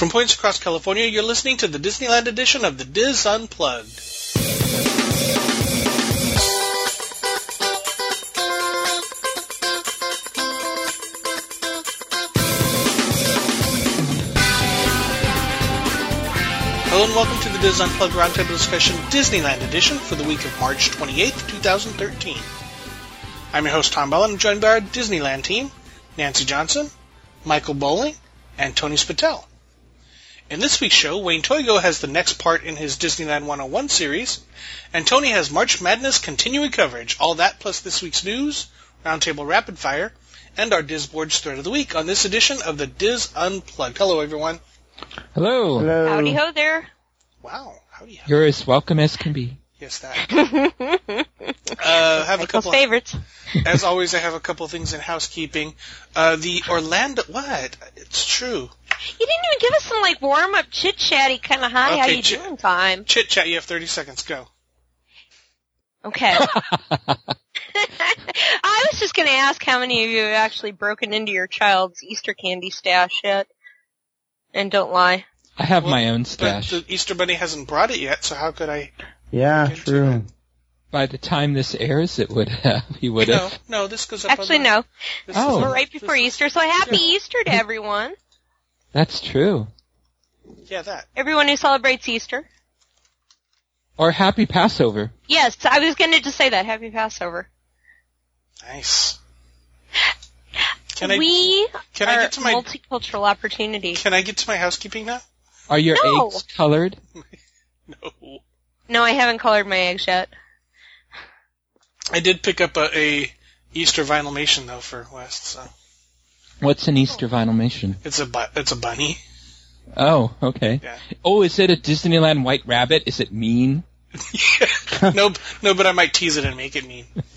From points across California, you're listening to the Disneyland edition of the DIS Unplugged. Hello and welcome to the DIS Unplugged Roundtable Discussion Disneyland Edition for the week of March 28th, 2013. I'm your host Tom Bell and I'm joined by our Disneyland team, Nancy Johnson, Michael Bowling, and Tony Spatel. In this week's show, Wayne Toigo has the next part in his Disneyland 101 series, and Tony has March Madness continuing coverage. All that plus this week's news, Roundtable Rapid Fire, and our Disboards Thread of the Week on this edition of the DIS Unplugged. Hello, everyone. Hello. Hello. Howdy ho there. Wow, howdy. howdy. You're as welcome as can be. Yes, that. Uh, have a couple. favorites. As always, I have a couple of things in housekeeping. Uh, the Orlando. What? It's true. You didn't even give us some like warm up chit chatty kind of hi, how Okay, you chit- doing time. Chit chat. You have 30 seconds. Go. Okay. I was just gonna ask how many of you have actually broken into your child's Easter candy stash yet. And don't lie. I have Well, my own But stash. the Easter Bunny hasn't brought it yet, so how could I? Yeah, Get to true. By the time this airs, it would have. He would have. no. no, This goes up. Actually on the, no. This Oh. is- right before this Easter, so happy Easter to everyone. That's true. Yeah, that. Everyone who celebrates Easter. Or Happy Passover. Yes, I was gonna just say that. Happy Passover. Nice. Can I? we can are I get to my? multicultural opportunity. Can I get to my housekeeping now? Are your No. eggs colored? No. No, I haven't colored my eggs yet. I did pick up a, a Easter vinylmation though for West, so What's an Easter vinylmation? it's a bu- it's a bunny. Oh, okay. Yeah. Oh, is it a Disneyland White Rabbit? Is it mean? no, no, but I might tease it and make it mean.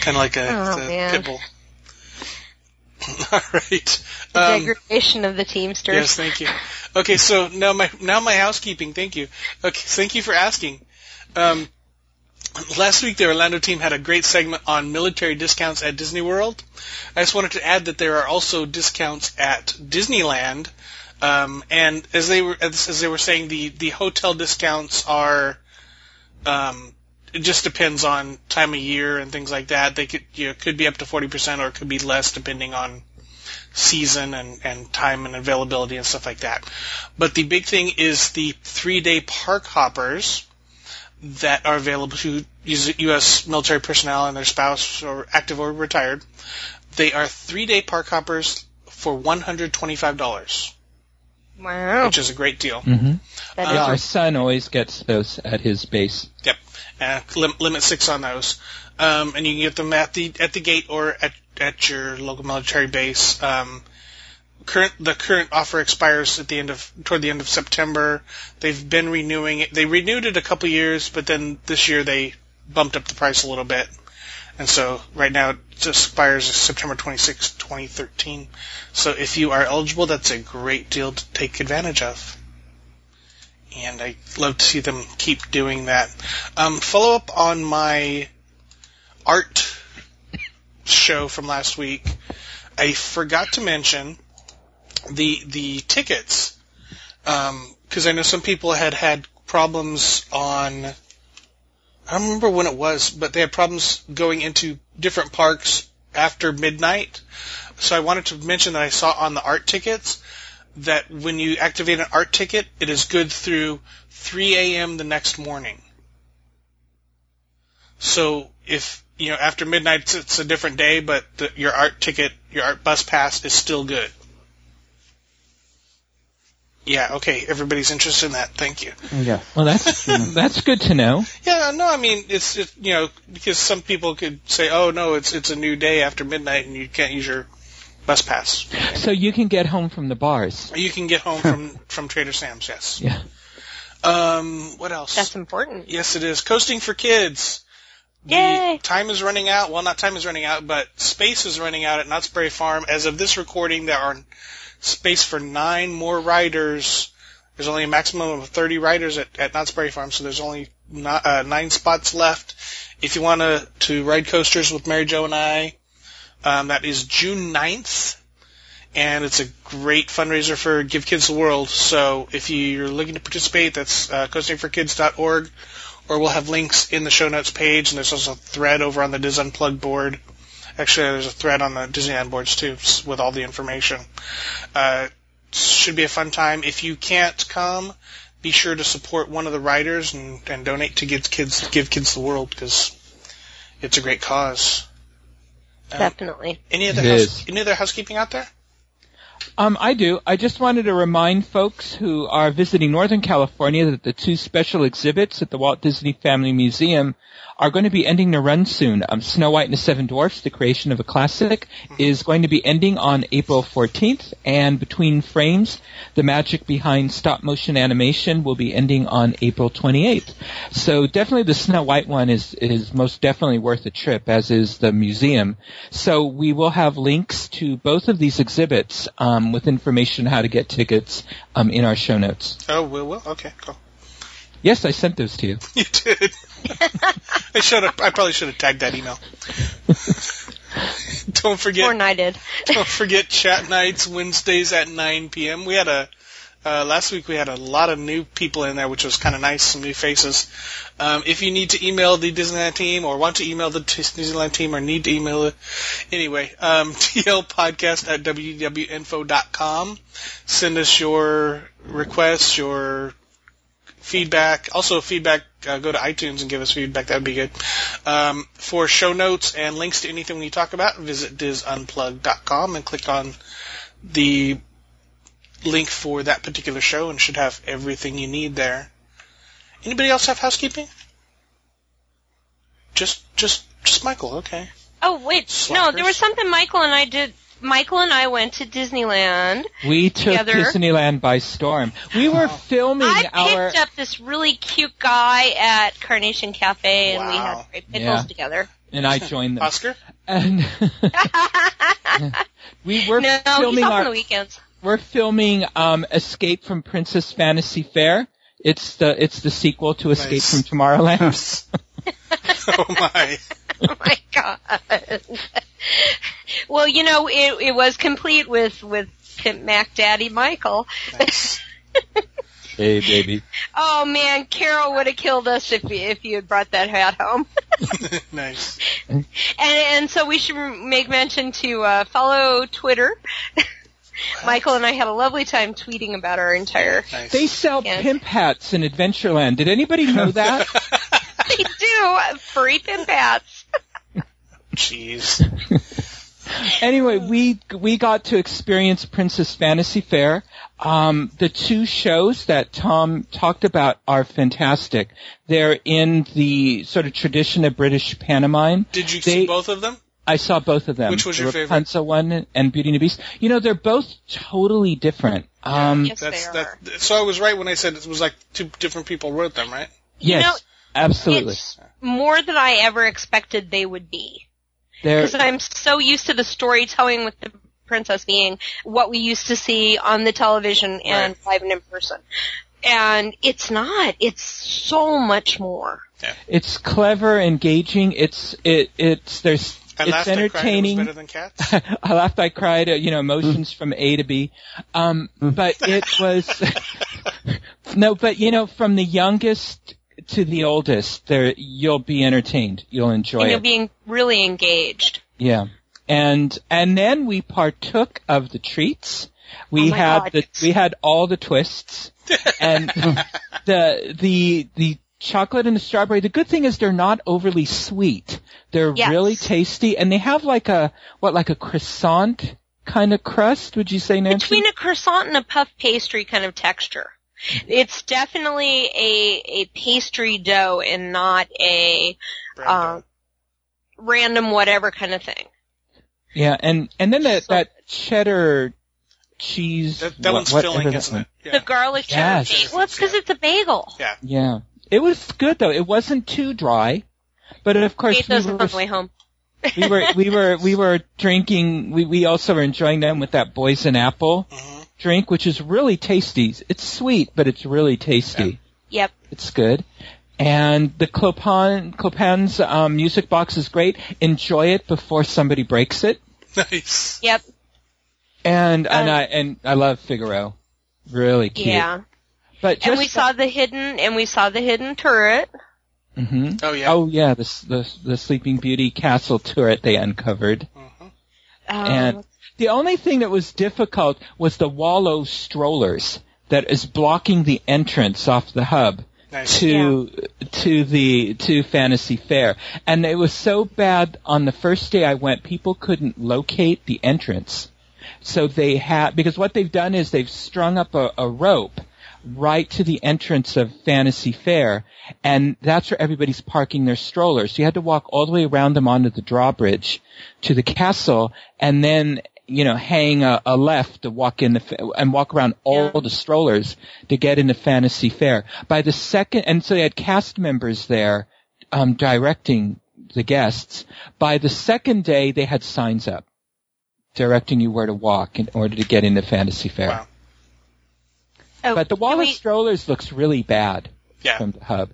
kind of like a, Oh, the man. pit bull. All right. The Um, degradation of the Teamsters. Yes, thank you. Okay, so now my now my housekeeping. Thank you. Okay, thank you for asking. Um, last week the Orlando team had a great segment on military discounts at Disney World. I just wanted to add that there are also discounts at Disneyland. Um, and as they were as, as they were saying, the the hotel discounts are. Um, it just depends on time of year and things like that. They could you know could be up to forty percent or it could be less depending on season and, and time and availability and stuff like that. But the big thing is the three day park hoppers that are available to U.S. military personnel and their spouse or active or retired. They are three day park hoppers for $125, Wow. which is a great deal. Mm-hmm. That Uh, Our son always gets those at his base. Yep. Uh, lim- limit six on those. Um, and you can get them at the at the gate or at at your local military base. Um, current the current offer expires at the end of toward the end of September. They've been renewing it. They renewed it a couple years, but then this year they bumped up the price a little bit. And so right now it expires September 26, 2013. So if you are eligible, that's a great deal to take advantage of and I love to see them keep doing that. Um, follow up on my art show from last week. I forgot to mention the the tickets um, because I know some people had had problems on. I don't remember when it was, but they had problems going into different parks after midnight. So I wanted to mention that I saw on the art tickets that when you activate an art ticket, it is good through 3 a.m. the next morning. So if you know after midnight it's, it's a different day, but the, your art ticket, your art bus pass is still good. Yeah, okay, everybody's interested in that. Thank you. Yeah. Well, that's that's good to know. Yeah, no, I mean it's it, you know because some people could say, oh no, it's it's a new day after midnight and you can't use your bus pass. So you can get home from the bars. You can get home from from Trader Sam's. Yes. Yeah. Um, what else? That's important. Yes, it is. Coasting for kids. The Yay. time is running out. Well, not time is running out, but space is running out at Knott's Berry Farm. As of this recording, there are space for nine more riders. There's only a maximum of 30 riders at, at Knott's Berry Farm, so there's only not, uh, nine spots left. If you want to, ride coasters with Mary Jo and I, um, that is June 9th and it's a great fundraiser for Give Kids the World. So if you're looking to participate, that's uh, coastingforkids.org, or we'll have links in the show notes page, and there's also a thread over on the DIS Unplugged board. Actually, there's a thread on the Disneyland boards too, with all the information. Uh, should be a fun time. If you can't come, be sure to support one of the writers and, and donate to Give Kids Give Kids the World because it's a great cause. Um, Definitely. Any other house, any other housekeeping out there? Um, I do. I just wanted to remind folks who are visiting Northern California that the two special exhibits at the Walt Disney Family Museum are going to be ending their run soon. Um, Snow White and the Seven Dwarfs, the creation of a classic, is going to be ending on April 14th, and Between Frames, the magic behind stop motion animation, will be ending on April 28th. So definitely the Snow White one is is most definitely worth a trip, as is the museum. So we will have links to both of these exhibits um, with information how to get tickets um, in our show notes. Oh, will will. Okay, cool. Yes, I sent those to you. You did. I should have. I probably should have tagged that email. don't forget. Or. I did. Don't forget chat nights Wednesdays at 9 p.m. We had a uh, last week we had a lot of new people in there, which was kind of nice, some new faces. Um, if you need to email the Disneyland team or want to email the Dis- Disneyland team or need to email it, anyway, um, dlpodcast at wdwinfo.com. Send us your requests, your feedback. Also, feedback, uh, go to iTunes and give us feedback. That would be good. Um, for show notes and links to anything we talk about, visit disunplug.com and click on the link for that particular show and should have everything you need there. Anybody else have housekeeping? Just, just, just Michael. Okay. Oh wait, no, there was something Michael and I did. Michael and I went to Disneyland. We took Together. Disneyland by storm. We were filming I our. picked up this really cute guy at Carnation Cafe, and we had great pickles Yeah. together. and I joined them. Oscar. And we were no, he's filming off on our. the weekends. We're filming um, Escape from Princess Fantasy Fair. It's the it's the sequel to Escape Nice. from Tomorrowland. oh my. oh my god. well, you know, it it was complete with with Pimp Mac Daddy Michael. Nice. hey baby. Oh man, Carol would have killed us if you, if you had brought that hat home. nice. And and so we should make mention to uh, follow Twitter. Michael and I had a lovely time tweeting about our entire. Nice. They sell Yeah. pimp hats in Adventureland. Did anybody know that? They do furry pimp hats. Jeez. anyway, we we got to experience Princess Fantasy Fair. Um, the two shows that Tom talked about are fantastic. They're in the sort of tradition of British pantomime. Did you They- see both of them? I saw both of them. Which was the your favorite? Rapunzel one and Beauty and the Beast. You know, they're both totally different. Um, Yes, That's they that. are. So I was right when I said it was like two different people wrote them, right? yes, know, absolutely. It's more than I ever expected they would be. They're Because I'm so used to the storytelling with the princess being what we used to see on the television and live and in person. And it's not. It's so much more. it's clever, engaging. It's it it's there's I it's laughed. I cried. It was entertaining. better than cats. I laughed, I cried, uh, you know, emotions from A to B. Um, but it was, no, but you know, from the youngest to the oldest, there, you'll be entertained. You'll enjoy and you're it. being really engaged. Yeah. And, and then we partook of the treats. We Oh had God, the, we had all the twists. and the, the, the chocolate and the strawberry, the good thing is they're not overly sweet. They're Yes. really tasty and they have like a, what, like a croissant kind of crust, would you say, Nancy? Between a croissant and a puff pastry kind of texture. It's definitely a, a pastry dough and not a Brando. um, random whatever kind of thing. yeah, and, and then that, So- that cheddar cheese. that that what- one's whatever filling, that isn't one- it? Yeah. The garlic cheddar cheese. Well, it's because it's a bagel. yeah. Yeah. It was good though. It wasn't too dry. But of course we those were, on the way home. we were we were we were drinking we, we also were enjoying them with that poison apple Mhm. Drink, which is really tasty. It's sweet, but it's really tasty. Yep. It's good. And the Clopin Clopin's um, music box is great. Enjoy it before somebody breaks it. Nice. Yep. And and Um, I and I love Figaro, really cute. Yeah. But just And we saw the hidden, and we saw the hidden turret. hmm Oh yeah. Oh yeah, the, the the Sleeping Beauty castle turret they uncovered. Mhm. Um, And the only thing that was difficult was the Wallow strollers that is blocking the entrance off the hub Nice. to to the to Fantasy Fair. And it was so bad on the first day I went, people couldn't locate the entrance. So they had because what they've done is they've strung up a, a rope right to the entrance of Fantasy Fair, and that's where everybody's parking their strollers. So you had to walk all the way around them onto the drawbridge to the castle, and then you know hang a, a left to walk in the fa- and walk around all Yeah. the strollers to get into Fantasy Fair. By the second, and so they had cast members there um, directing the guests. By the second day, they had signs up directing you where to walk in order to get into Fantasy Fair. Wow. oh, But the can wall of we- strollers looks really bad Yeah. from the hub.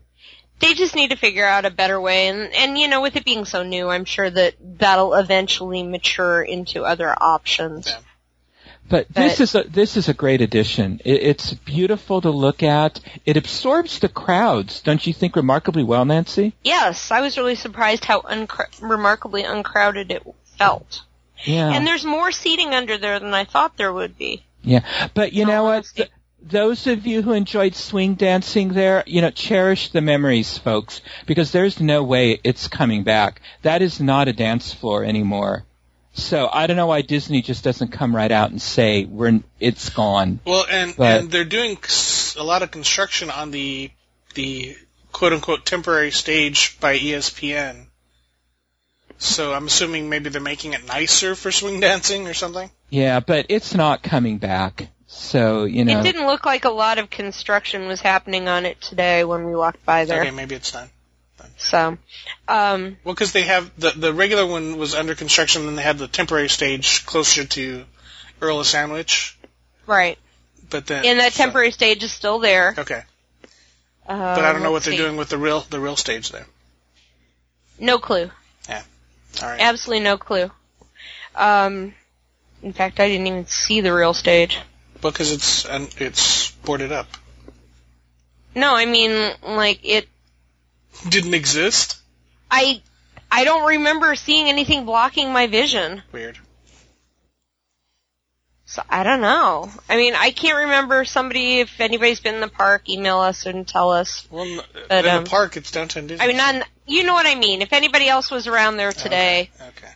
They just need to figure out a better way, and and you know, with it being so new, I'm sure that that'll eventually mature into other options. Yeah. But, this is a this is a great addition. It, it's beautiful to look at. It absorbs the crowds, don't you think? Remarkably well, Nancy. Yes, I was really surprised how uncr- remarkably uncrowded it felt. Yeah. And there's more seating under there than I thought there would be. Yeah, but you know what? Those of you who enjoyed swing dancing there, you know, cherish the memories, folks, because there's no way it's coming back. That is not a dance floor anymore. So I don't know why Disney just doesn't come right out and say we're it's gone. Well, and But- and they're doing a lot of construction on the the quote unquote temporary stage by ESPN. So I'm assuming maybe they're making it nicer for swing dancing or something. Yeah, but it's not coming back. So you know, It didn't look like a lot of construction was happening on it today when we walked by there. Okay, maybe it's done. So, um, Well, because they have the the regular one was under construction, and they had the temporary stage closer to Earl of Sandwich. right. But then And that so- temporary stage is still there. Okay, Uh, but I don't know what they're see. doing with the real the real stage there. No clue. Yeah. All right. Absolutely no clue. Um, in fact, I didn't even see the real stage. Because it's and it's boarded up. No, I mean, like it. Didn't exist. I I don't remember seeing anything blocking my vision. Weird. So I don't know. I mean, I can't remember somebody. If anybody's been in the park, email us and tell us. Well, But, in um, the park, it's downtown Disney. I mean, not, you know what I mean. If anybody else was around there today, Okay.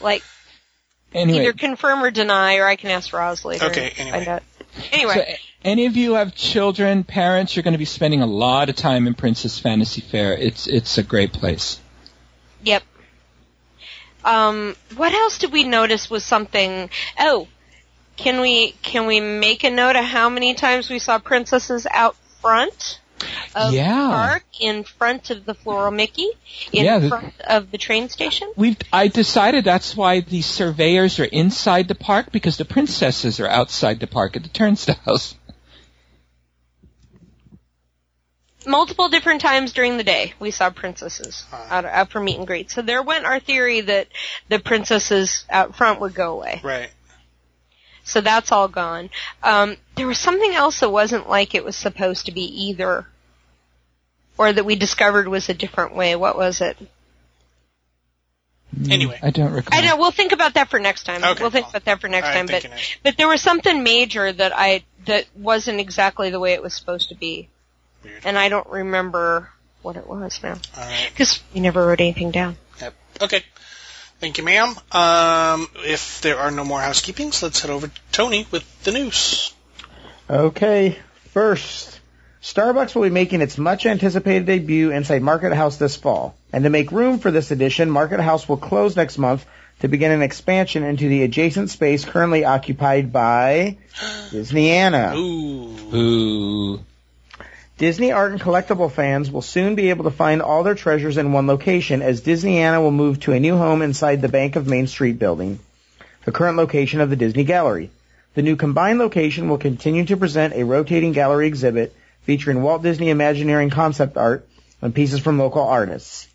like anyway. either confirm or deny, or I can ask Roz later. Okay, anyway. Anyway, So, any of you have children, parents, you're going to be spending a lot of time in Princess Fantasy Fair. It's it's a great place. Yep. Um, what else did we notice was something? Oh, can we can we make a note of how many times we saw princesses out front of Yeah. the park, in front of the Floral Mickey, in Yeah, the- front of the train station? We've I decided that's why the surveyors are inside the park because the princesses are outside the park at the turnstiles. Multiple different times during the day, we saw princesses out, out for meet and greet. So there went our theory that the princesses out front would go away. Right. So that's all gone. Um, there was something else that wasn't like it was supposed to be either. Or that we discovered was a different way. What was it? Anyway. I don't recall. I know, we'll think about that for next time. Okay, we'll think well, about that for next I'm time. But, it. but there was something major that I, that wasn't exactly the way it was supposed to be. Weird. And I don't remember what it was now. All right. Cause we never wrote anything down. Yep. Okay. Thank you, ma'am. Um, if there are no more housekeepings, let's head over to Tony with the news. Okay, first, Starbucks will be making its much anticipated debut inside Market House this fall. And to make room for this addition, Market House will close next month to begin an expansion into the adjacent space currently occupied by Disneyana. Ooh. Ooh. Disney art and collectible fans will soon be able to find all their treasures in one location as Disneyana will move to a new home inside the Bank of Main Street building, the current location of the Disney Gallery. The new combined location will continue to present a rotating gallery exhibit featuring Walt Disney Imagineering concept art and pieces from local artists.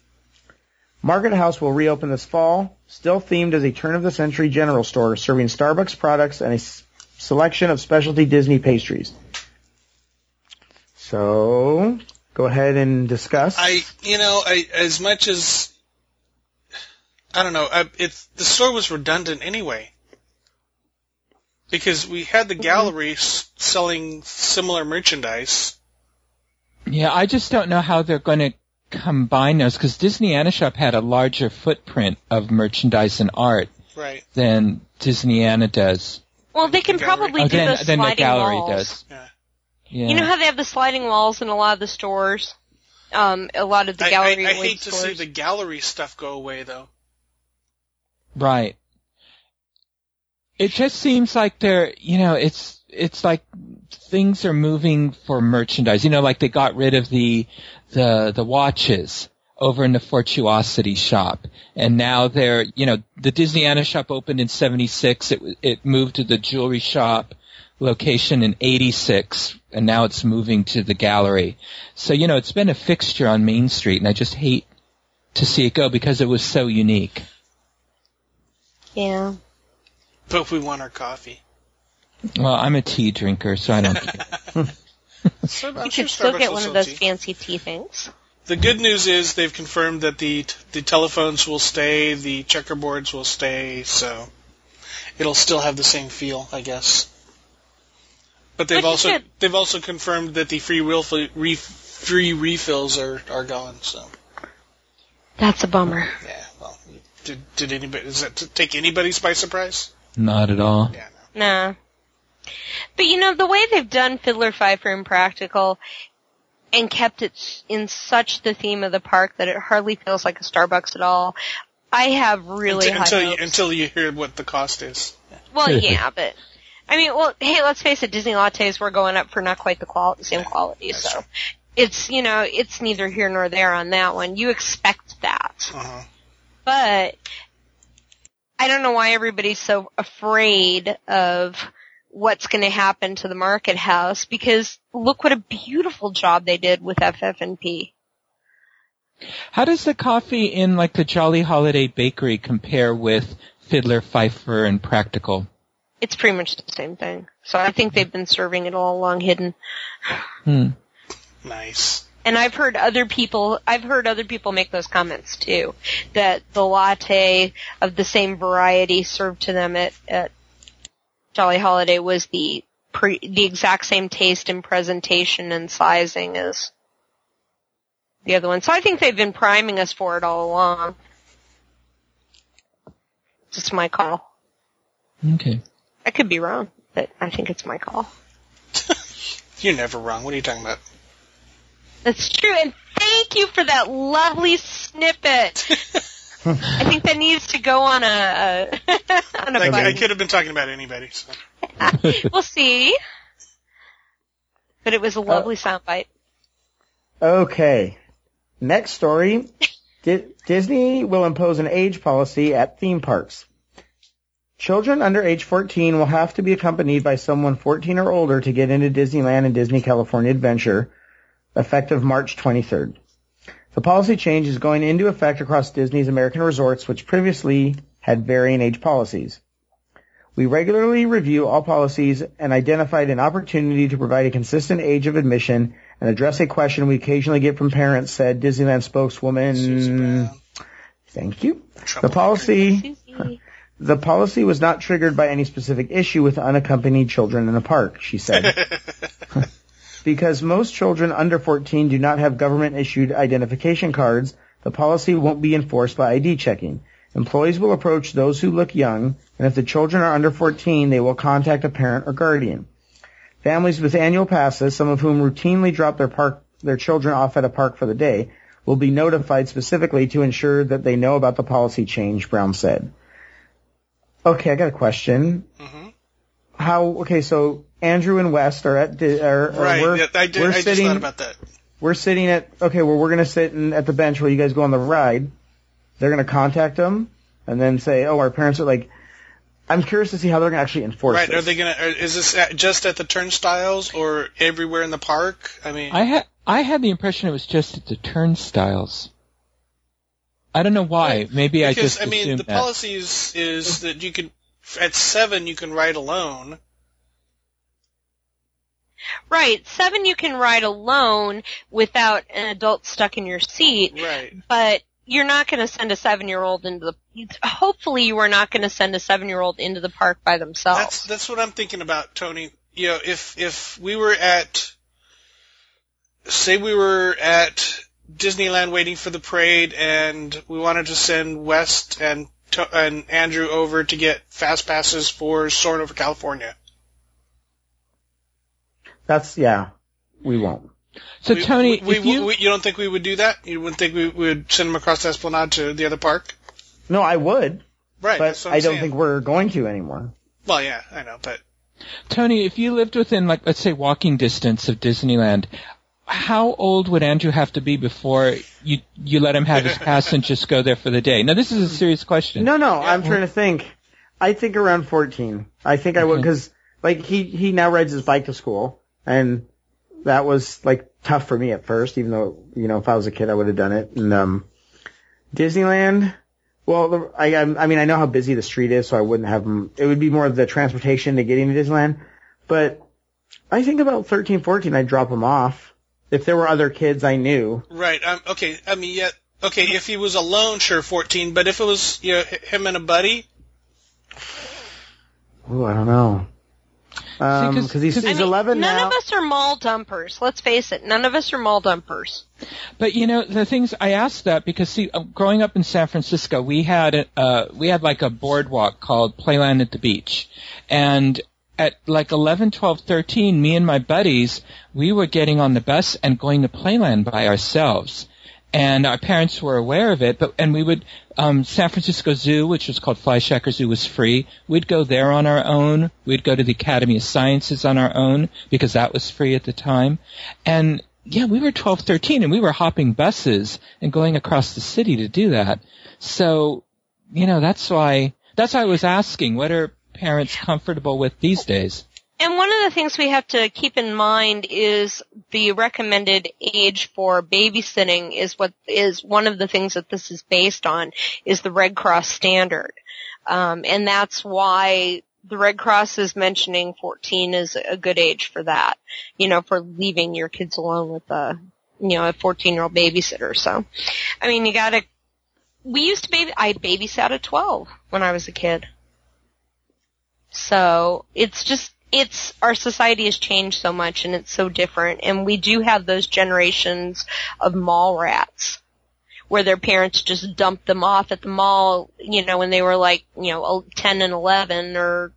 Market House will reopen this fall, still themed as a turn of the century general store serving Starbucks products and a s- selection of specialty Disney pastries. So, go ahead and discuss. I, you know, I, as much as I don't know, I, it's the store was redundant anyway because we had the mm-hmm. gallery s- selling similar merchandise. Yeah, I just don't know how they're going to combine those because Disneyana Shop had a larger footprint of merchandise and art Right. than Disneyana does. Well, they can Gallery. probably Oh, do then, those then the gallery walls. does. Yeah. Yeah. You know how they have the sliding walls in a lot of the stores? Um, a lot of the I, I, gallery I wing hate to see the gallery stuff go away though. Right. It just seems like they're, you know, it's, it's like things are moving for merchandise. You know, like they got rid of the, the, the watches over in the Fortuosity shop. And now they're, you know, the Disneyana shop opened in 76. It, it moved to the jewelry shop location in 86 and now it's moving to the gallery. So, you know, it's been a fixture on Main Street and I just hate to see it go because it was so unique. yeah. But we want our coffee. Well, I'm a tea drinker, so I don't care. So You could still get one of those tea. fancy tea things. The good news is they've confirmed that the the telephones will stay, the checkerboards will stay, so it'll still have the same feel, I guess. But they've Which also they've also confirmed that the free real re, free refills are are gone. So That's a bummer. yeah, well, did did anybody does that t- take anybody by surprise? Not at all. Yeah, no. Nah. But you know, the way they've done Fiddler Five Fifer Impractical and kept it in such the theme of the park that it hardly feels like a Starbucks at all, I have really until high until you, until you hear what the cost is. Well, yeah, but I mean, well, hey, let's face it, Disney lattes were going up for not quite the quality, same quality, that's so true. it's you know, it's neither here nor there on that one. You expect that, Uh-huh. but I don't know why everybody's so afraid of what's going to happen to the market house because look what a beautiful job they did with FF&P. How does the coffee in like the Jolly Holiday Bakery compare with Fiddler, Fifer, and Practical? It's pretty much the same thing. So I think they've been serving it all along hidden. Hmm. Nice. And I've heard other people, I've heard other people make those comments too, that the latte of the same variety served to them at, at Jolly Holiday was the pre, the exact same taste and presentation and sizing as the other one. So I think they've been priming us for it all along. It's my call. Okay. I could be wrong, but I think it's my call. You're never wrong. What are you talking about? That's true, and thank you for that lovely snippet. I think that needs to go on a, a on a I, I button. could have been talking about anybody. So. We'll see. But it was a lovely uh, soundbite. Okay. Next story. Di- Disney will impose an age policy at theme parks. Children under age 14 will have to be accompanied by someone 14 or older to get into Disneyland and Disney California Adventure, effective March 23rd. The policy change is going into effect across Disney's American resorts, which previously had varying age policies. We regularly review all policies and identified an opportunity to provide a consistent age of admission and address a question we occasionally get from parents, said Disneyland spokeswoman. Thank you. The policy, the policy was not triggered by any specific issue with unaccompanied children in the park, she said. Because most children under 14 do not have government issued identification cards, the policy won't be enforced by ID checking. Employees will approach those who look young, and if the children are under 14, they will contact a parent or guardian. Families with annual passes, some of whom routinely drop their park, their children off at a park for the day, will be notified specifically to ensure that they know about the policy change, Brown said. Okay, I got a question. Mhm. How, okay, so Andrew and West are at, Di- are, are Right. we're, yeah, I, did, we're I just sitting, thought about that. we're sitting at, okay, well, we're gonna sit in, at the bench while you guys go on the ride. They're gonna contact them and then say, oh, our parents are like, I'm curious to see how they're gonna actually enforce Right. this. Are they gonna? Is this at, just at the turnstiles or everywhere in the park? I mean, I had I had the impression it was just at the turnstiles. I don't know why. Maybe I Because just I mean, assumed the that. policy is, is that you can at seven you can ride alone. Right. Seven you can ride alone without an adult stuck in your seat, Right. but you're not going to send a seven-year-old into the. Hopefully, you are not going to send a seven-year-old into the park by themselves. That's that's what I'm thinking about, Tony. You know, if if we were at, say, we were at Disneyland waiting for the parade, and we wanted to send West and to- and Andrew over to get fast passes for Soarin' over California. That's yeah. We won't. So We- Tony, we, if we, you we- you don't think we would do that? You wouldn't think we would send them across the Esplanade to the other park? No, I would, Right. but that's what I'm I don't saying. think we're going to anymore. Well, yeah, I know, but Tony, if you lived within like let's say walking distance of Disneyland, how old would Andrew have to be before you you let him have his pass and just go there for the day? Now this is a serious question. No, no, I'm trying to think. I think around 14. I think I would because like he he now rides his bike to school, and that was like tough for me at first. Even though you know if I was a kid I would have done it. And um, Disneyland. Well, the- I I'm- I mean I know how busy the street is, so I wouldn't have him. It would be more of the transportation to getting to Disneyland. But I think about 13, 14, I'd drop him off if there were other kids I knew. right. Um, okay. I mean, yeah. Okay, if he was alone, sure, 14. But if it was you know him and a buddy, Ooh, I don't know. Um, 'cause- because he's, 'cause- he's I mean, 11 none now. of us are mall dumpers. Let's face it. None of us are mall dumpers. But you know the things I asked that because see, uh, growing up in San Francisco, we had a- uh we had like a boardwalk called Playland at the Beach, and at like 11, 12, 13, me and my buddies, we were getting on the bus and going to Playland by ourselves. And our parents were aware of it, but and we would um, San Francisco Zoo, which was called Fleishhacker Zoo, was free. We'd go there on our own. We'd go to the Academy of Sciences on our own because that was free at the time. And yeah, we were 12, 13, and we were hopping buses and going across the city to do that. So, you know, that's why that's why I was asking, what are parents comfortable with these days? And one of the things we have to keep in mind is the recommended age for babysitting is what is one of the things that this is based on is the Red Cross standard. Um, and that's why the Red Cross is mentioning 14 is a good age for that, you know, for leaving your kids alone with a, you know, a 14 year old babysitter. So, I mean, you gotta, we used to baby, I babysat at 12 when I was a kid. So it's just, it's, our society has changed so much and it's so different and we do have those generations of mall rats where their parents just dumped them off at the mall, you know, when they were like, you know, 10 and 11 or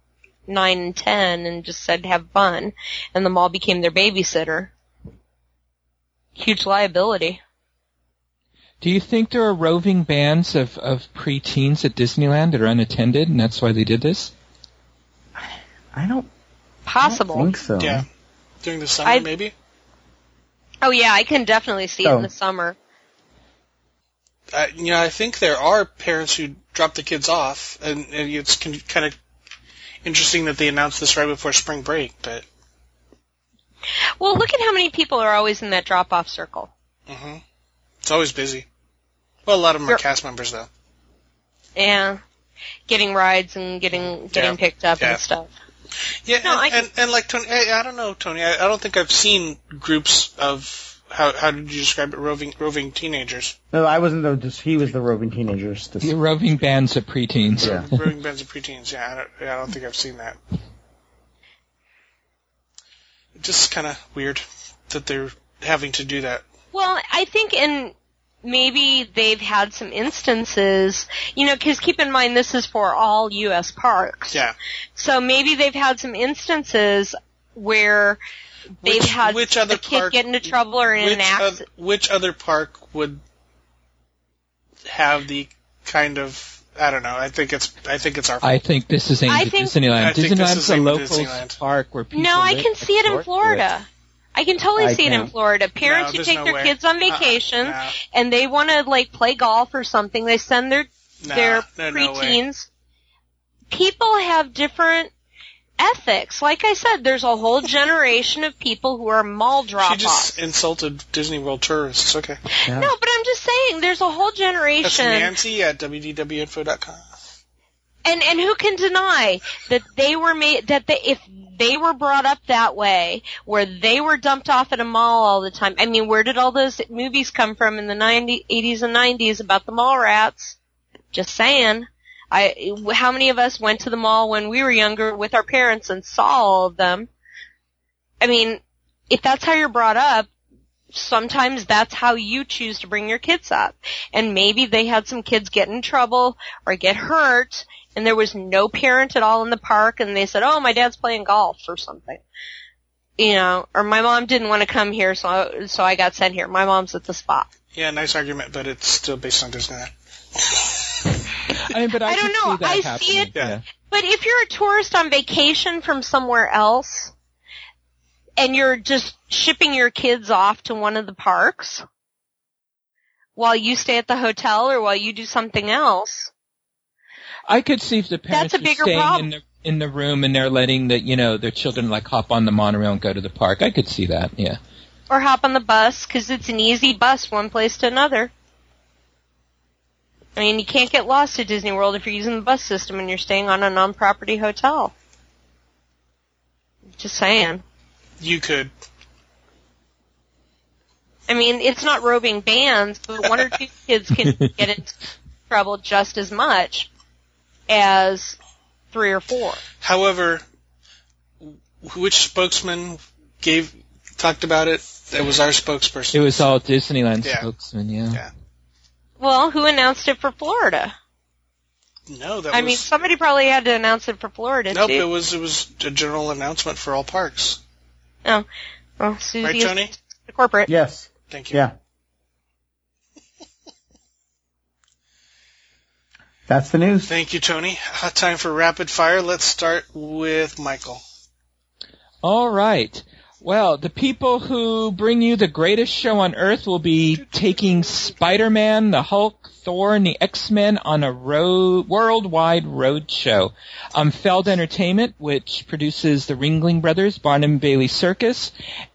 9 and 10 and just said have fun and the mall became their babysitter. Huge liability. Do you think there are roving bands of, of preteens at Disneyland that are unattended, and that's why they did this? I don't Possible. think so. yeah, during the summer I- maybe. Oh yeah, I can definitely see it Oh. in the summer. Uh, you know, I think there are parents who drop the kids off, and, and it's kind of interesting that they announced this right before spring break. But Well, look at how many people are always in that drop-off circle. hmm it's always busy. Well, a lot of them are You're- cast members though. Yeah. Getting rides and getting getting Yeah. picked up Yeah. and stuff. Yeah, No, I and, and and like Tony, I, I don't know, Tony. I, I don't think I've seen groups of how how did you describe it? Roving roving teenagers, No, I wasn't the. Just, he was the roving teenagers. This- The roving bands of preteens. Yeah. roving bands of preteens. Yeah, I don't, yeah, I don't think I've seen that. Just kind of weird that they're having to do that. Well, I think in maybe they've had some instances, you know, because keep in mind this is for all U.S. parks. Yeah. So maybe they've had some instances where they've Which- had which other a kid park- get into trouble or in Which, an accident. oth- which other park would have the kind of I don't know. I think it's I think it's our I think this is aimed I think- Disneyland. I think this Disneyland's is a local Disneyland. park where people No, I can see it in next Florida. I can totally I see it in. Florida. Parents No, who take no their way. kids on Uh-uh. vacation No. and they want to like play golf or something. They send their No, their no, no preteens. People have different ethics. Like I said, there's a whole generation of people who are mall She drop-offs. just insulted Disney World tourists. Okay. Yeah. No, but I'm just saying, there's a whole That's generation. Nancy at wdwinfo.com. and and who can deny that they were made that they if they were brought up that way where they were dumped off at a mall all the time. I mean where did all those movies come from in the 90, 80s and 90s about the mall rats? Just saying. I how many of us went to the mall when we were younger with our parents and saw all of them? I mean if that's how you're brought up sometimes that's how you choose to bring your kids up. And maybe they had some kids get in trouble or get hurt and there was no parent at all in the park and they said, oh, my dad's playing golf or something. You know, or my mom didn't want to come here so, so I got sent here. My mom's at the spot. Yeah, nice argument, but it's still based on Disneyland. I mean, but I, I don't know. See that I see it- Yeah. But if you're a tourist on vacation from somewhere else and you're just shipping your kids off to one of the parks while you stay at the hotel or while you do something else, I could see if the parents That's a are bigger staying problem. in the in the room and they're letting the you know their children like hop on the monorail and go to the park. I could see that. Yeah. or hop on the bus because it's an easy bus one place to another. I mean, you can't get lost at Disney World if you're using the bus system and you're staying on a non-property hotel. Just saying. You could. I mean, it's not roving bands, but one or two kids can get into trouble just as much as three or four. However, which spokesman gave talked about it? That was our spokesperson. It was all Disneyland Yeah. spokesman. Yeah. Yeah. Well, who announced it for Florida? no, that I was mean, somebody probably had to announce it for Florida nope. too. It was it was a general announcement for all parks. Oh, well, Susie Right, is Tony? the corporate. Yes. Thank you. Yeah. That's the news. Thank you, Tony. Hot time for rapid fire. Let's start with Michael. All right. Well, the people who bring you the greatest show on earth will be taking Spider-Man, the Hulk, Thor, and the X-Men on a road, worldwide road show. Um, Feld Entertainment, which produces the Ringling Brothers, Barnum Bailey Circus,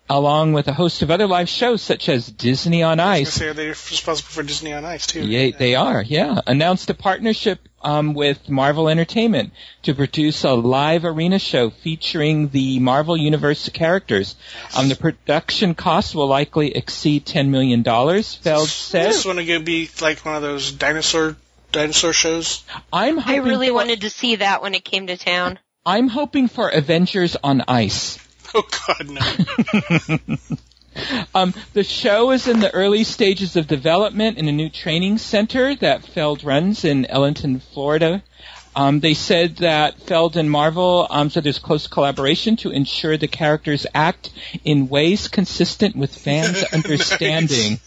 along with a host of other live shows such as Disney on Ice, gonna say they're responsible for Disney on Ice too. yeah, they are, yeah. Announced a partnership um, with Marvel Entertainment to produce a live arena show featuring the Marvel Universe characters. Um, the production cost will likely exceed $10 million, Feld said. This one going to be like one of those dinosaur dinosaur shows. I'm I really for, wanted to see that when it came to town. I'm hoping for Avengers on Ice. Oh God, no! Um, the show is in the early stages of development in a new training center that Feld runs in Ellenton, Florida. Um, they said that Feld and Marvel um, said there's close collaboration to ensure the characters act in ways consistent with fans' understanding.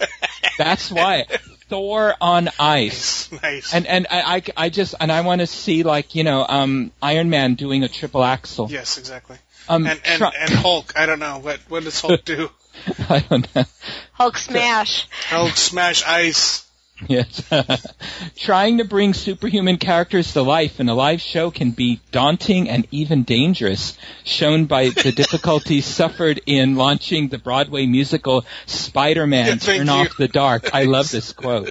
That's why Thor on ice. nice. And and I, I, I just and I want to see like you know um, Iron Man doing a triple axel. yes, exactly. Um, And and, try- and Hulk. I don't know what what does Hulk do? I don't know. Hulk smash. Hulk smash ice. Yes. Trying to bring superhuman characters to life in a live show can be daunting and even dangerous, shown by the difficulties suffered in launching the Broadway musical Spider-Man Yeah, Turn you. Off the Dark. I love this quote.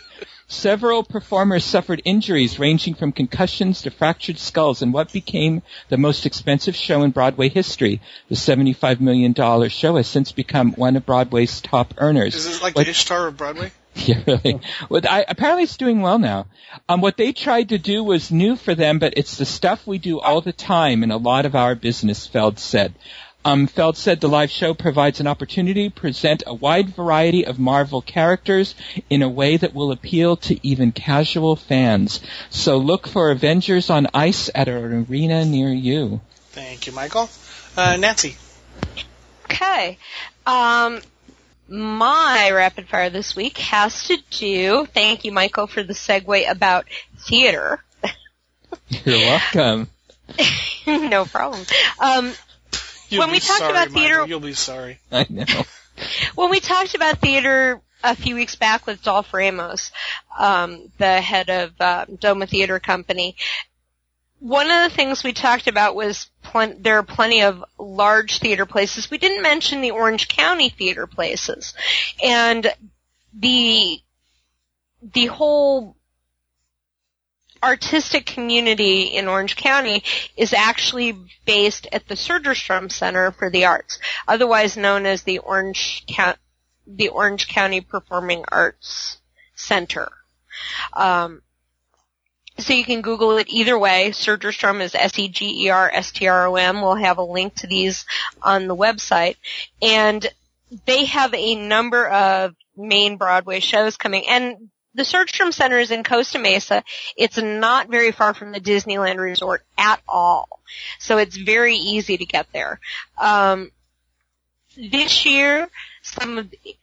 Several performers suffered injuries ranging from concussions to fractured skulls in what became the most expensive show in Broadway history. The $75 million show has since become one of Broadway's top earners. Is this like What- the Ishtar of Broadway? Yeah, really. Well, I, apparently it's doing well now. Um, what they tried to do was new for them, but it's the stuff we do all the time in a lot of our business, Feld said. Um, Feld said the live show provides an opportunity to present a wide variety of Marvel characters in a way that will appeal to even casual fans. So look for Avengers on Ice at an arena near you. Thank you, Michael. Uh, Nancy. Okay. Um, my rapid fire this week has to do, thank you Michael for the segue about theater. You're welcome. no problem. Um, You'll When we talked sorry, about Michael. theater- you'll be sorry. I know. when we talked about theater a few weeks back with Dolph Ramos, um, the head of um, Doma Theater Company, one of the things we talked about was plen- there are plenty of large theater places. We didn't mention the Orange County theater places, and the the whole artistic community in Orange County is actually based at the Segerstrom Center for the Arts, otherwise known as the Orange the Orange County Performing Arts Center. Um, so you can Google it either way. Segerstrom is S-E-G-E-R-S-T-R-O-M. We'll have a link to these on the website. And they have a number of main Broadway shows coming. And the Segerstrom Center is in Costa Mesa. It's not very far from the Disneyland Resort at all. So it's very easy to get there. Um, this year, some of the,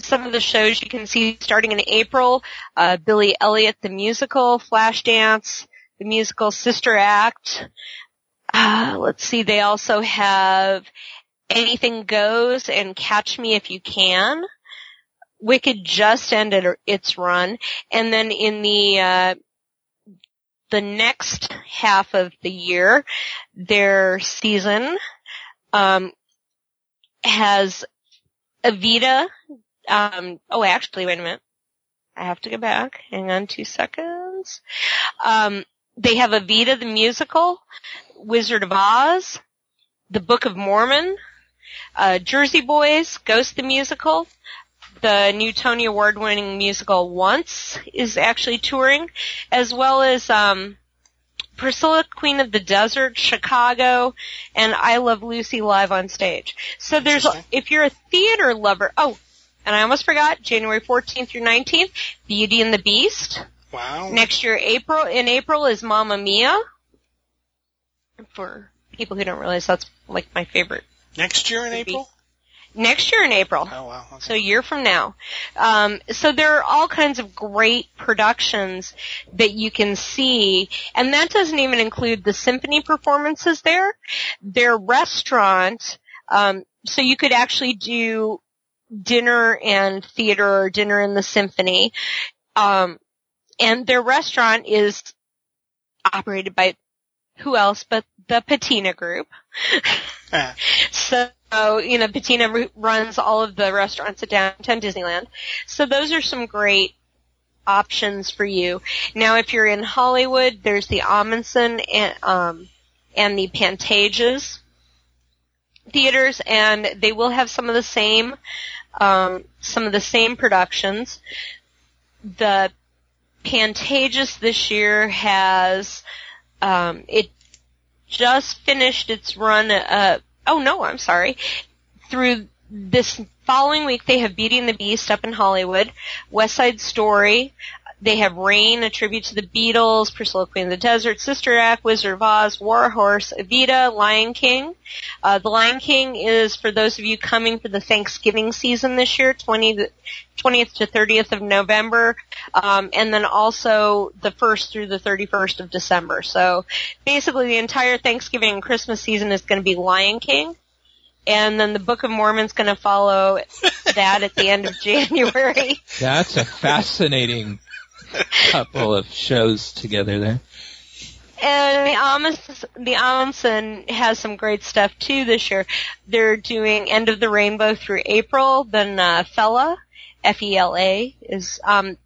some of the shows you can see starting in April, uh, Billy Elliot the musical, Flashdance, the musical Sister Act. Uh, let's see, they also have Anything Goes and Catch Me If You Can. Wicked just ended its run, and then in the uh, the next half of the year, their season um, has Evita. Um, oh, actually, wait a minute. I have to go back. Hang on two seconds. Um, they have Evita the musical, Wizard of Oz, The Book of Mormon, uh, Jersey Boys, Ghost the musical, the new Tony Award winning musical Once is actually touring, as well as um, Priscilla Queen of the Desert, Chicago, and I Love Lucy live on stage. So there's, if you're a theater lover, oh, and I almost forgot, January 14th through 19th, Beauty and the Beast. Wow. Next year, April, in April is Mamma Mia. For people who don't realize that's like my favorite. Next year in April? Next year in April. Oh wow. Okay. So a year from now. Um, so there are all kinds of great productions that you can see, and that doesn't even include the symphony performances there. Their restaurant, um, so you could actually do dinner and theater or dinner in the symphony. Um, and their restaurant is operated by who else but the Patina Group. Ah. So, you know, Patina runs all of the restaurants at Downtown Disneyland. So those are some great options for you. Now, if you're in Hollywood, there's the Ahmanson and, um, and the Pantages theaters, and they will have some of the same, um, some of the same productions. The Pantages this year has, um, it just finished its run, uh, oh no, I'm sorry, through this following week they have Beauty and the Beast up in Hollywood, West Side Story, they have Rain, a tribute to the Beatles, Priscilla Queen of the Desert, Sister Act, Wizard of Oz, War Horse, Evita, Lion King. Uh, the Lion King is for those of you coming for the Thanksgiving season this year, 20, 20th to 30th of November, um, and then also the 1st through the 31st of December. So basically the entire Thanksgiving and Christmas season is going to be Lion King. And then the Book of Mormon's going to follow that at the end of January. That's a fascinating couple of shows together there. And the Ahmanson, the Ahmanson has some great stuff too this year. They're doing End of the Rainbow through April, then uh, Fela, F-E-L-A, is, um,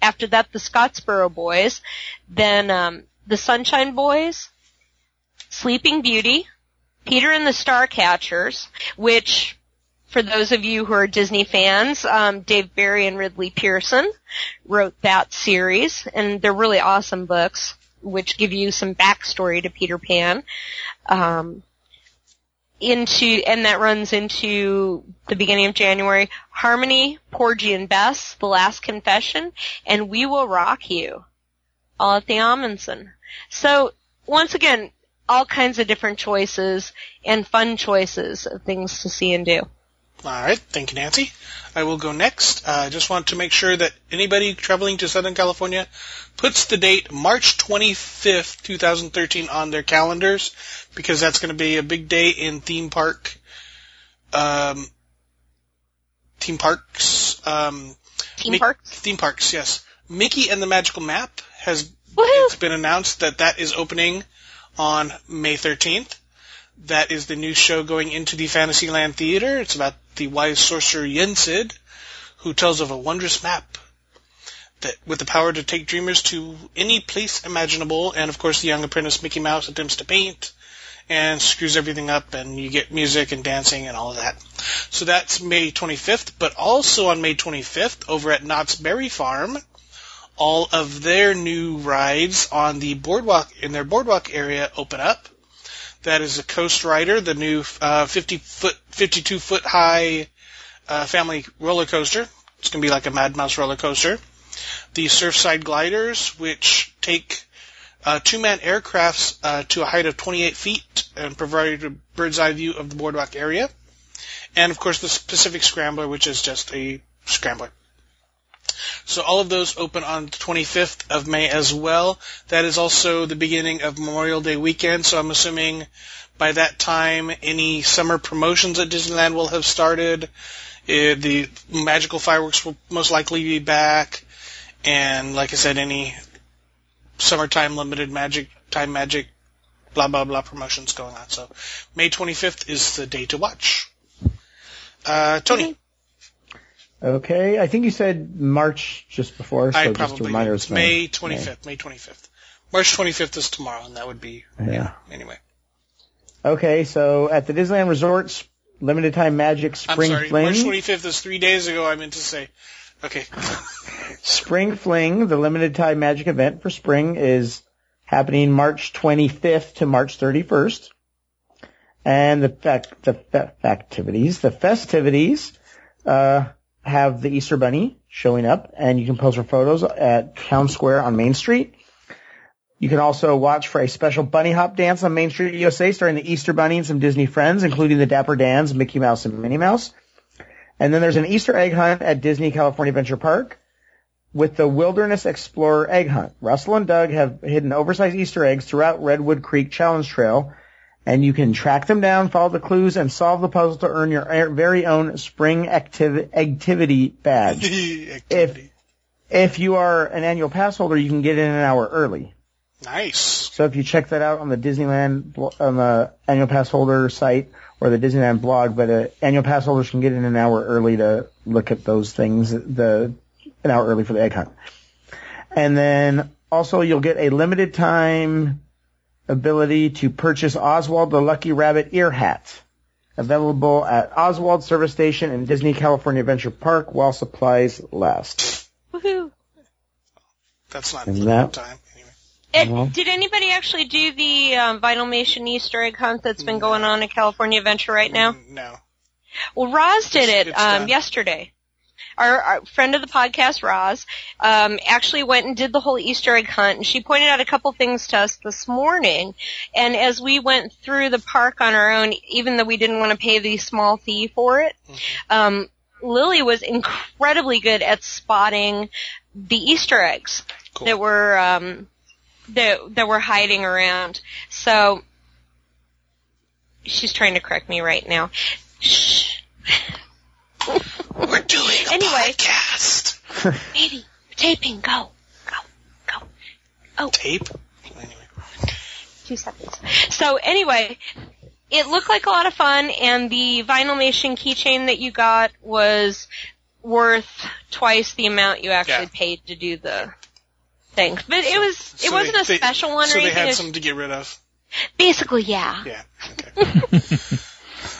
after that the Scottsboro Boys, then um, the Sunshine Boys, Sleeping Beauty, Peter and the Starcatchers, which for those of you who are Disney fans, um, Dave Barry and Ridley Pearson wrote that series, and they're really awesome books, which give you some backstory to Peter Pan. Um, into and that runs into the beginning of January. Harmony, Porgy and Bess, The Last Confession, and We Will Rock You, all at the Ahmanson. So once again, all kinds of different choices and fun choices of things to see and do. All right, thank you, Nancy. I will go next. I uh, just want to make sure that anybody traveling to Southern California puts the date March 25th, 2013 on their calendars because that's going to be a big day in theme park, um, theme parks, um, Theme parks? theme parks, yes. Mickey and the Magical Map has Woohoo! it's been announced that that is opening on May 13th. That is the new show going into the Fantasyland Theater. It's about the wise sorcerer Yensid, who tells of a wondrous map that with the power to take dreamers to any place imaginable, and of course the young apprentice Mickey Mouse attempts to paint and screws everything up, and you get music and dancing and all of that. So that's May 25th, but also on May 25th, over at Knott's Berry Farm, all of their new rides on the boardwalk in their boardwalk area open up. That is a Coast Rider, the new uh, 50 foot, 52 foot high uh, family roller coaster. It's going to be like a Mad Mouse roller coaster. The Surfside Gliders, which take uh, two-man aircrafts uh, to a height of 28 feet and provide a bird's eye view of the boardwalk area. And of course the Pacific Scrambler, which is just a scrambler. So all of those open on the 25th of May as well. That is also the beginning of Memorial Day weekend, so I'm assuming by that time any summer promotions at Disneyland will have started. Uh, the magical fireworks will most likely be back. And like I said, any summertime limited magic, time magic, blah, blah, blah promotions going on. So May 25th is the day to watch. Uh, Tony. Okay, I think you said March just before, so I just a probably reminder. it's May 25th. May 25th. March 25th is tomorrow, and that would be Yeah. anyway. Okay, so at the Disneyland Resorts, limited time magic spring I'm sorry. fling. March 25th is three days ago. I meant to say. Okay. Spring Fling, the limited time magic event for spring, is happening March 25th to March 31st. And the fact, the activities, the festivities, uh, have the Easter Bunny showing up, and you can post for photos at Town Square on Main Street. You can also watch for a special bunny hop dance on Main Street USA starring the Easter Bunny and some Disney friends, including the Dapper Dans, Mickey Mouse, and Minnie Mouse. And then there's an Easter egg hunt at Disney California Adventure Park with the Wilderness Explorer Egg Hunt. Russell and Doug have hidden oversized Easter eggs throughout Redwood Creek Challenge Trail, and you can track them down, follow the clues, and solve the puzzle to earn your very own spring activ- activity badge. Activity. If you are an annual pass holder, you can get in an hour early. Nice. So if you check that out on the Disneyland on the annual pass holder site or the Disneyland blog, but uh, annual pass holders can get in an hour early to look at those things. The an hour early for the egg hunt, and then also you'll get a limited time ability to purchase Oswald the Lucky Rabbit ear hat. Available at Oswald Service Station in Disney California Adventure Park while supplies last. Woohoo! That's not Isn't that- time. Anyway. It, Well- did anybody actually do the um, Vinylmation Easter egg hunt that's been going on at California Adventure right now? No. Well, Roz did It's- it it's um, yesterday. Our, our friend of the podcast, Roz, um, actually went and did the whole Easter egg hunt, and she pointed out a couple things to us this morning. And as we went through the park on our own, even though we didn't want to pay the small fee for it, um, Lily was incredibly good at spotting the Easter eggs Cool. that were um, that that were hiding around. So she's trying to correct me right now. Shh. We're doing a Anyway. podcast. Baby, taping, go. Go. Go. Oh, tape. Anyway. Two seconds. So anyway, it looked like a lot of fun and the Vinylmation keychain that you got was worth twice the amount you actually Yeah. paid to do the thing. But it was, it wasn't they- a they- special one So or they anything. had It's some to get rid of. Basically, yeah. Yeah. Okay.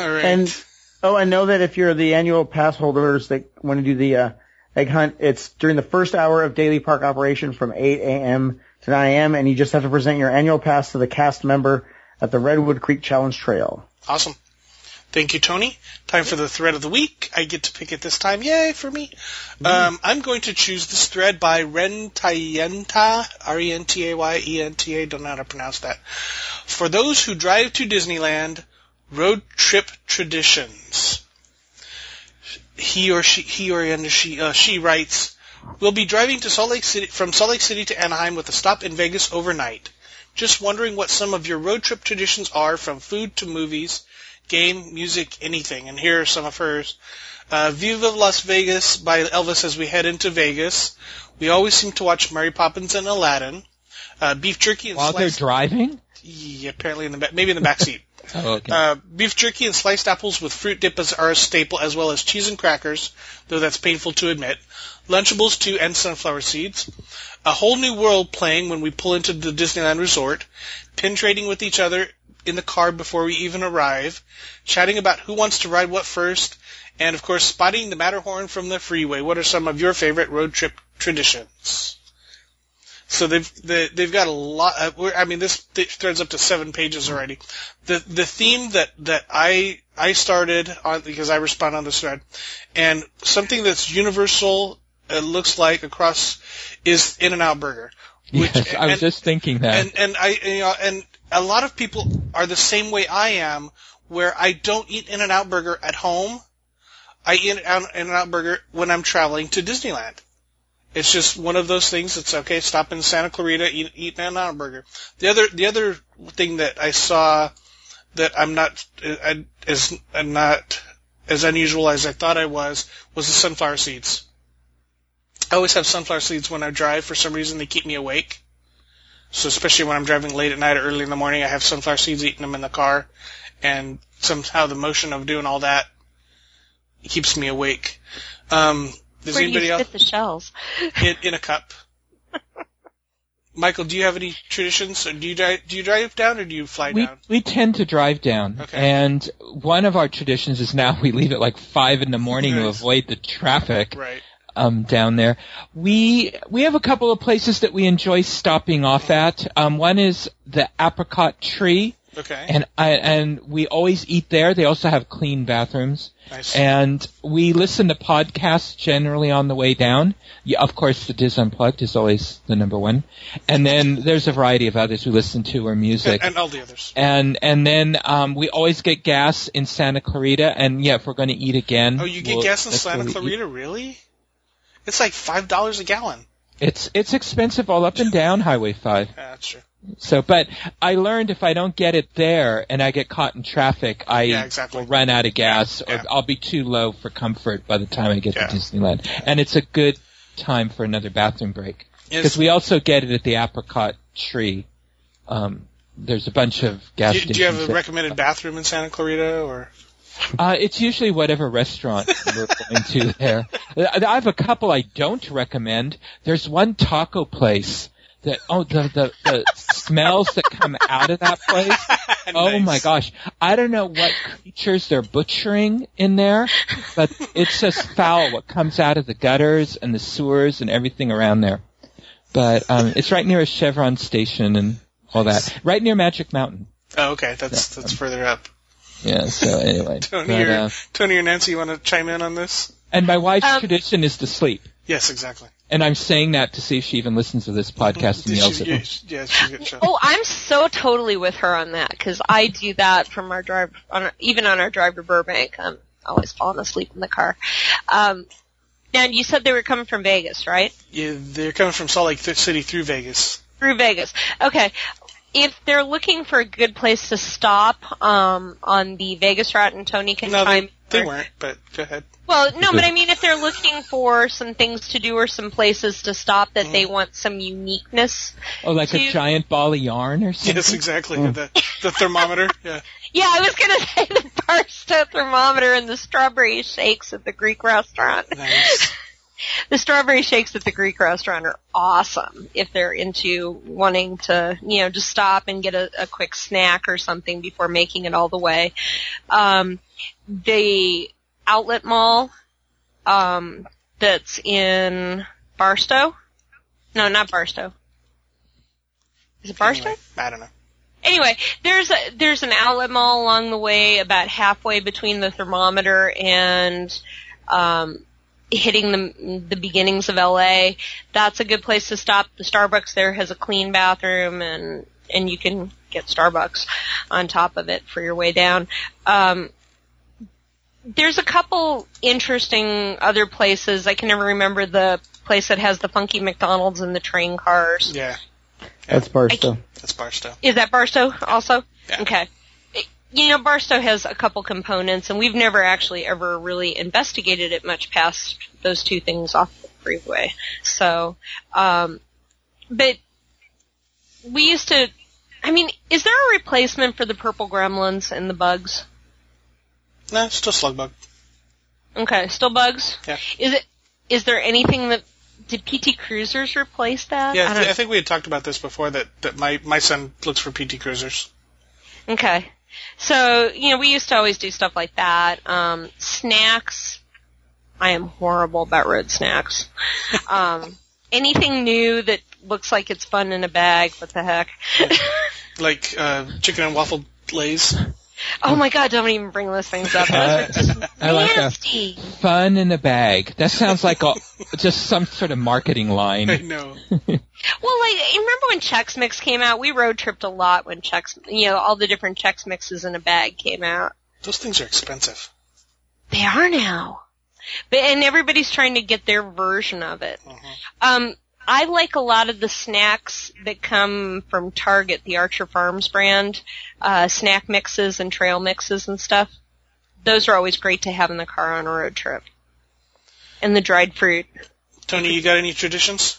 All right. And oh, I know that if you're the annual pass holders that want to do the uh, egg hunt, it's during the first hour of daily park operation from 8 a.m. to 9 a.m. and you just have to present your annual pass to the cast member at the Redwood Creek Challenge Trail. Awesome. Thank you, Tony. Time for the thread of the week. I get to pick it this time. Yay for me. Um, I'm going to choose this thread by Ren Tayenta, R-E-N-T-A-Y-E-N-T-A, don't know how to pronounce that. For those who drive to Disneyland, road trip traditions. He or she, he or and she, uh, she writes, We'll be driving to Salt Lake City, from Salt Lake City to Anaheim with a stop in Vegas overnight. Just wondering what some of your road trip traditions are from food to movies, game, music, anything. And here are some of hers. Uh, Viva Las Vegas by Elvis as we head into Vegas. We always seem to watch Mary Poppins and Aladdin. Uh, beef jerky and While they're driving? Yeah, apparently in the back, maybe in the back seat. Oh, okay. Uh, beef jerky and sliced apples with fruit dip are a staple, as well as cheese and crackers, though that's painful to admit. Lunchables too, and sunflower seeds. A whole new world playing when we pull into the Disneyland Resort. Pin trading with each other in the car before we even arrive. Chatting about who wants to ride what first. And of course, spotting the Matterhorn from the freeway. What are some of your favorite road trip traditions? So they've they, they've got a lot. Uh, I mean, this th- threads up to seven pages already. The the theme that that I I started on because I respond on this thread, and something that's universal. It looks like across is In-N-Out Burger. Which, yes, I was and- just thinking that. and and I you know and a lot of people are the same way I am, where I don't eat In-N-Out Burger at home. I eat In and Out Burger when I'm traveling to Disneyland. It's just one of those things. It's okay. Stop in Santa Clarita, eat, eat an In-N-Out Burger. The other, the other thing that I saw that I'm not uh, as not as unusual as I thought I was was the sunflower seeds. I always have sunflower seeds when I drive. For some reason, they keep me awake. So especially when I'm driving late at night or early in the morning, I have sunflower seeds eating them in the car, and somehow the motion of doing all that keeps me awake. Um, does Where do you anybody else fit the shells? in, in a cup? Michael, do you have any traditions? Or do you drive, do you drive down or do you fly we down? we tend to drive down, Okay. and one of our traditions is now we leave at like five in the morning to avoid the traffic Right. um, down there. We we have a couple of places that we enjoy stopping off at. Um, one is the Apricot Tree, Okay. and I, and we always eat there. They also have clean bathrooms, nice. and we listen to podcasts generally on the way down. Yeah, of course, the DIS Unplugged is always the number one, and then there's a variety of others we listen to or music. and, and all the others. And and then um, we always get gas in Santa Clarita, and yeah, if we're going to eat again, Oh, you get we'll- gas in Santa. Clarita, really? It's like five dollars a gallon. It's it's expensive all up and down Highway Five. That's true. So, but I learned if I don't get it there and I get caught in traffic, I Yeah, exactly. will run out of gas, Yeah. or I'll be too low for comfort by the time I get Yeah. to Disneyland. And it's a good time for another bathroom break because we also get it at the Apricot Tree. Um, there's a bunch of gas do, do you have a recommended bathroom in Santa Clarita, or Uh, it's usually whatever restaurant we're going to there. I have a couple I don't recommend. There's one taco place that, oh, the, the, the smells that come out of that place. Oh my gosh. I don't know what creatures they're butchering in there, but it's just foul what comes out of the gutters and the sewers and everything around there. But, um, it's right near a Chevron station and all that. Right near Magic Mountain. Oh, okay, that's that's further up. Yeah, so anyway. Tony But, or uh, Tony or Nancy, you want to chime in on this? And my wife's Um, tradition is to sleep. Yes, exactly. And I'm saying that to see if she even listens to this podcast and yells She's- at yeah, me. she- yeah, she's getting shot. Oh, I'm so totally with her on that because I do that from our drive, on our, even on our drive to Burbank. I'm always falling asleep in the car. Um, and you said they were coming from Vegas, right? Yeah, they're coming from Salt Lake City through Vegas. Through Vegas. Okay. If they're looking for a good place to stop um, on the Vegas route, and Tony can No, chime they, they weren't. But go ahead. Well, no, but I mean, if they're looking for some things to do or some places to stop that they want some uniqueness, Oh, like a giant ball of yarn or something? Yes, exactly. The the thermometer. Yeah. Yeah, I was gonna say the Barstow thermometer and the strawberry shakes at the Greek restaurant. Nice. The strawberry shakes at the Greek restaurant are awesome if they're into wanting to, you know, just stop and get a, a quick snack or something before making it all the way. Um, the outlet mall, um, that's in Barstow. No, not Barstow. Is it Barstow? Anyway, I don't know. anyway, there's a there's an outlet mall along the way, about halfway between the thermometer and um, hitting the the beginnings of LA. That's a good place to stop. The Starbucks there has a clean bathroom, and and you can get Starbucks on top of it for your way down. Um, there's a couple interesting other places. I can never remember the place that has the funky McDonald's and the train cars. Yeah, That's Barstow. that's Barstow. Is that Barstow also? Yeah. Okay. You know, Barstow has a couple components, and we've never actually ever really investigated it much past those two things off the freeway. So, um, but we used to I mean, is there a replacement for the purple gremlins and the bugs? No, still slug bug. Okay, still bugs. Yeah. Is it? Is there anything that did PT Cruisers replace that? Yeah, I I think we had talked about this before. That that my my son looks for PT Cruisers. Okay. So, you know, we used to always do stuff like that. Um, snacks. I am horrible about road snacks. um, anything new that looks like it's fun in a bag, what the heck? like uh, chicken and waffle lays. Oh my god, don't even bring those things up. Those are just I like that. nasty. Fun in a bag. That sounds like a, just some sort of marketing line. I know. Well, like, remember when Chex Mix came out? We road tripped a lot when Chex, you know, all the different Chex Mixes in a bag came out. Those things are expensive. They are now. But, and everybody's trying to get their version of it. Um, I like a lot of the snacks that come from Target, the Archer Farms brand, uh, snack mixes and trail mixes and stuff. Those are always great to have in the car on a road trip. And the dried fruit. Tony, you got any traditions?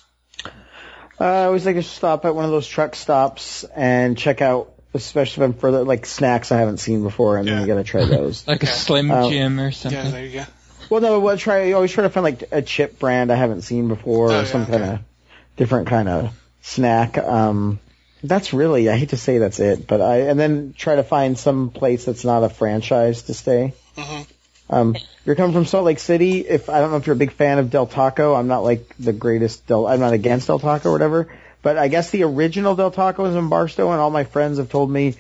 Uh, I always like to stop at one of those truck stops and check out, especially if I'm further, like snacks I haven't seen before, and then Yeah. you gotta try those. Like a Slim Oh. Jim or something. Yeah, there you go. well, no, we'll try. You always try to find like a chip brand I haven't seen before, Oh, or yeah, some okay. kind of different kind of snack. Um, that's really, I hate to say that's it, but I and then try to find some place that's not a franchise to stay. hmm Um, you're coming from Salt Lake City. If I don't know if you're a big fan of Del Taco, I'm not like the greatest Del. I'm not against Del Taco or whatever. But I guess the original Del Taco is in Barstow, and all my friends have told me.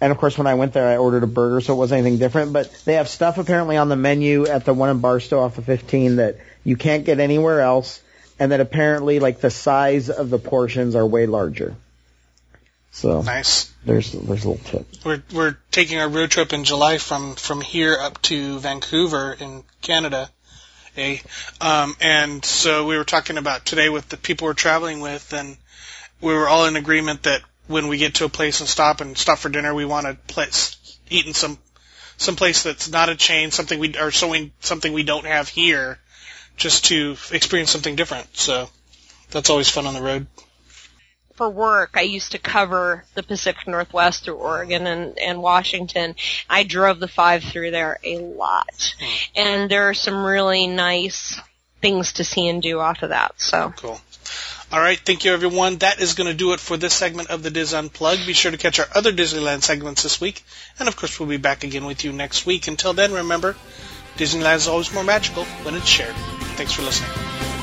And of course, when I went there, I ordered a burger, so it wasn't anything different. But they have stuff apparently on the menu at the one in Barstow off of 15 that you can't get anywhere else, and that apparently like the size of the portions are way larger. So Nice. there's there's a little tip. We're we're taking our road trip in July from from here up to Vancouver in Canada. Eh? Um, and so we were talking about today with the people we're traveling with, and we were all in agreement that when we get to a place and stop and stop for dinner, we want to place eat in some some place that's not a chain, something we or something something we don't have here, just to experience something different. So that's always fun on the road. For work, I used to cover the Pacific Northwest through Oregon and, and Washington. I drove the five through there a lot. Hmm. And there are some really nice things to see and do off of that, so. Cool. All right, thank you everyone. That is going to do it for this segment of the DIS Unplugged. Be sure to catch our other Disneyland segments this week, and of course we'll be back again with you next week. Until then, remember, Disneyland is always more magical when it's shared. Thanks for listening.